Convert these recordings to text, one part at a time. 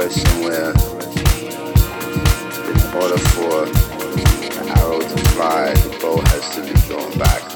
progress somewhere. In order for the arrow to fly, the bow has to be thrown back.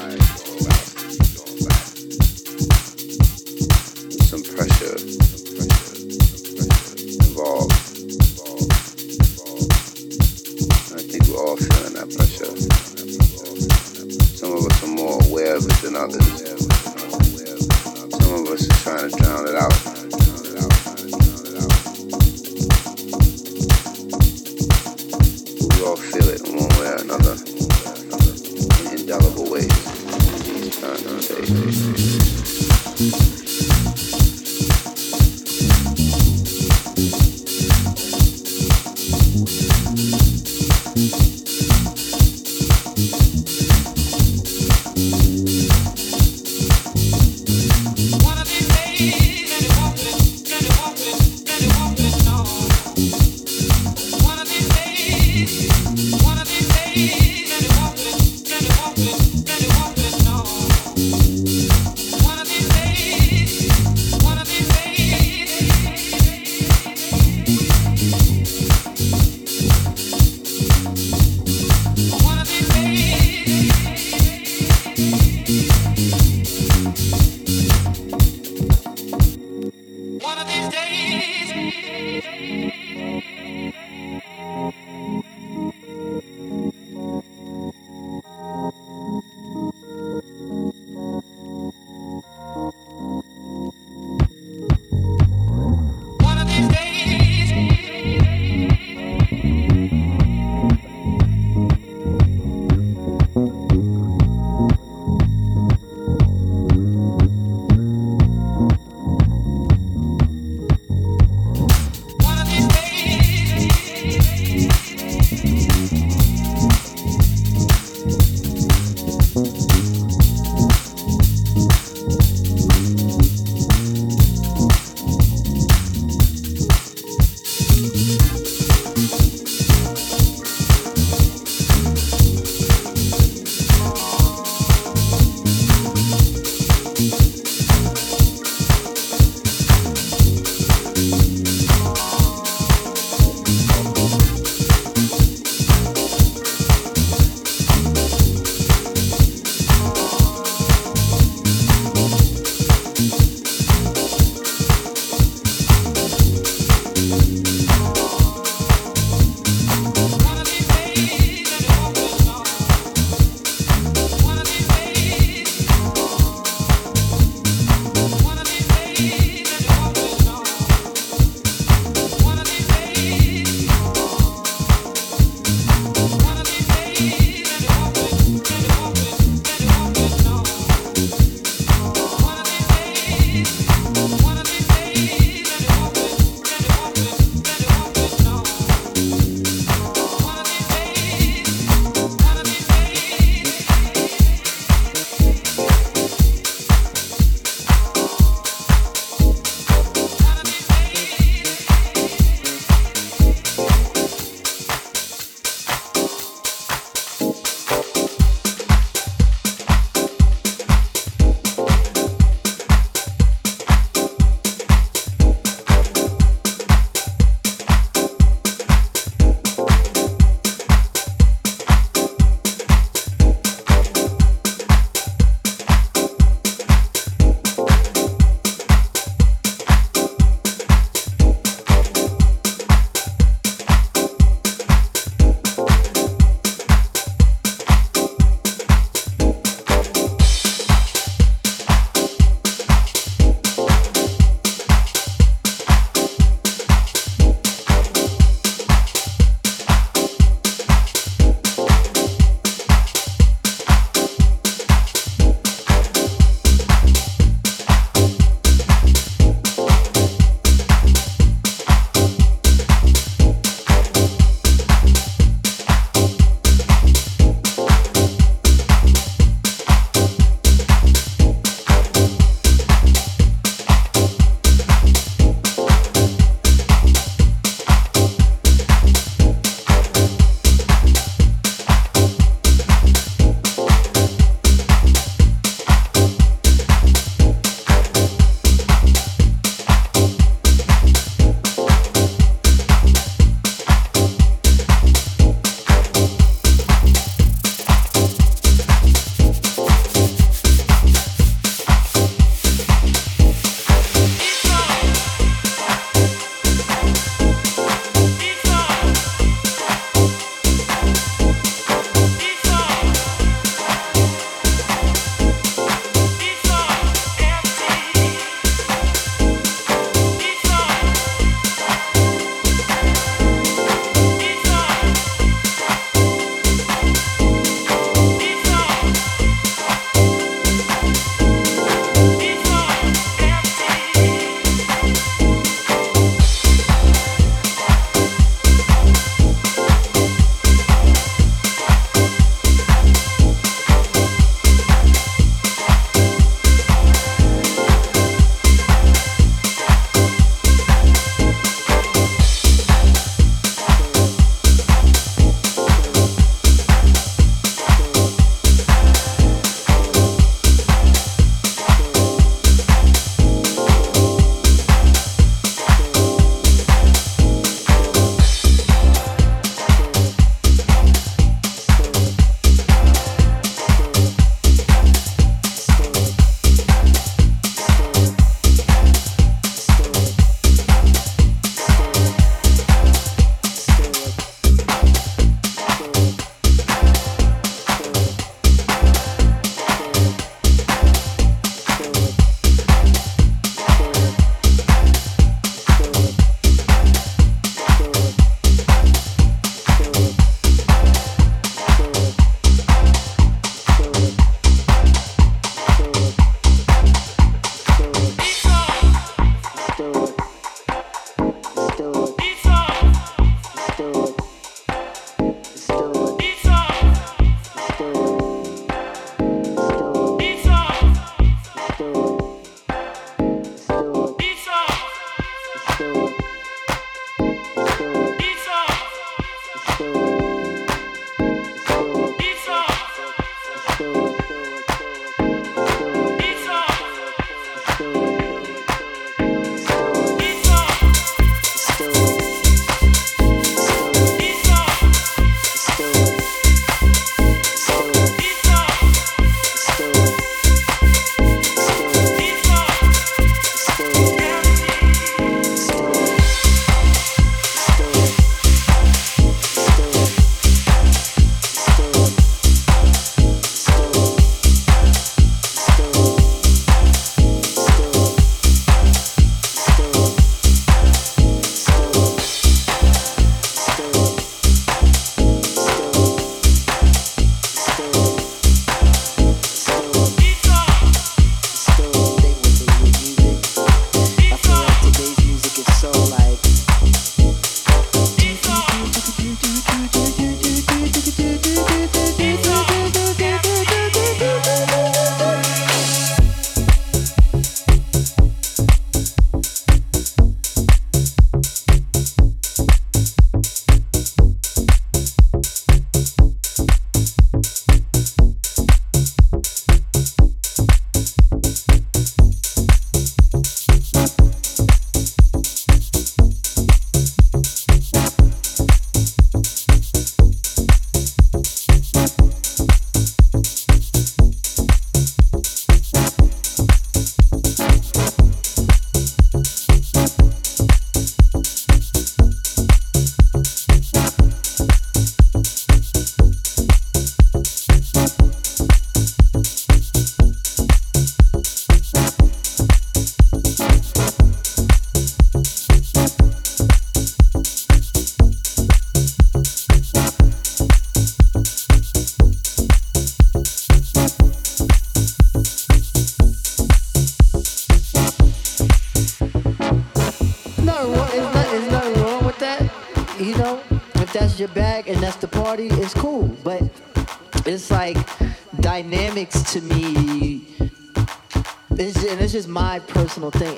Personal thing,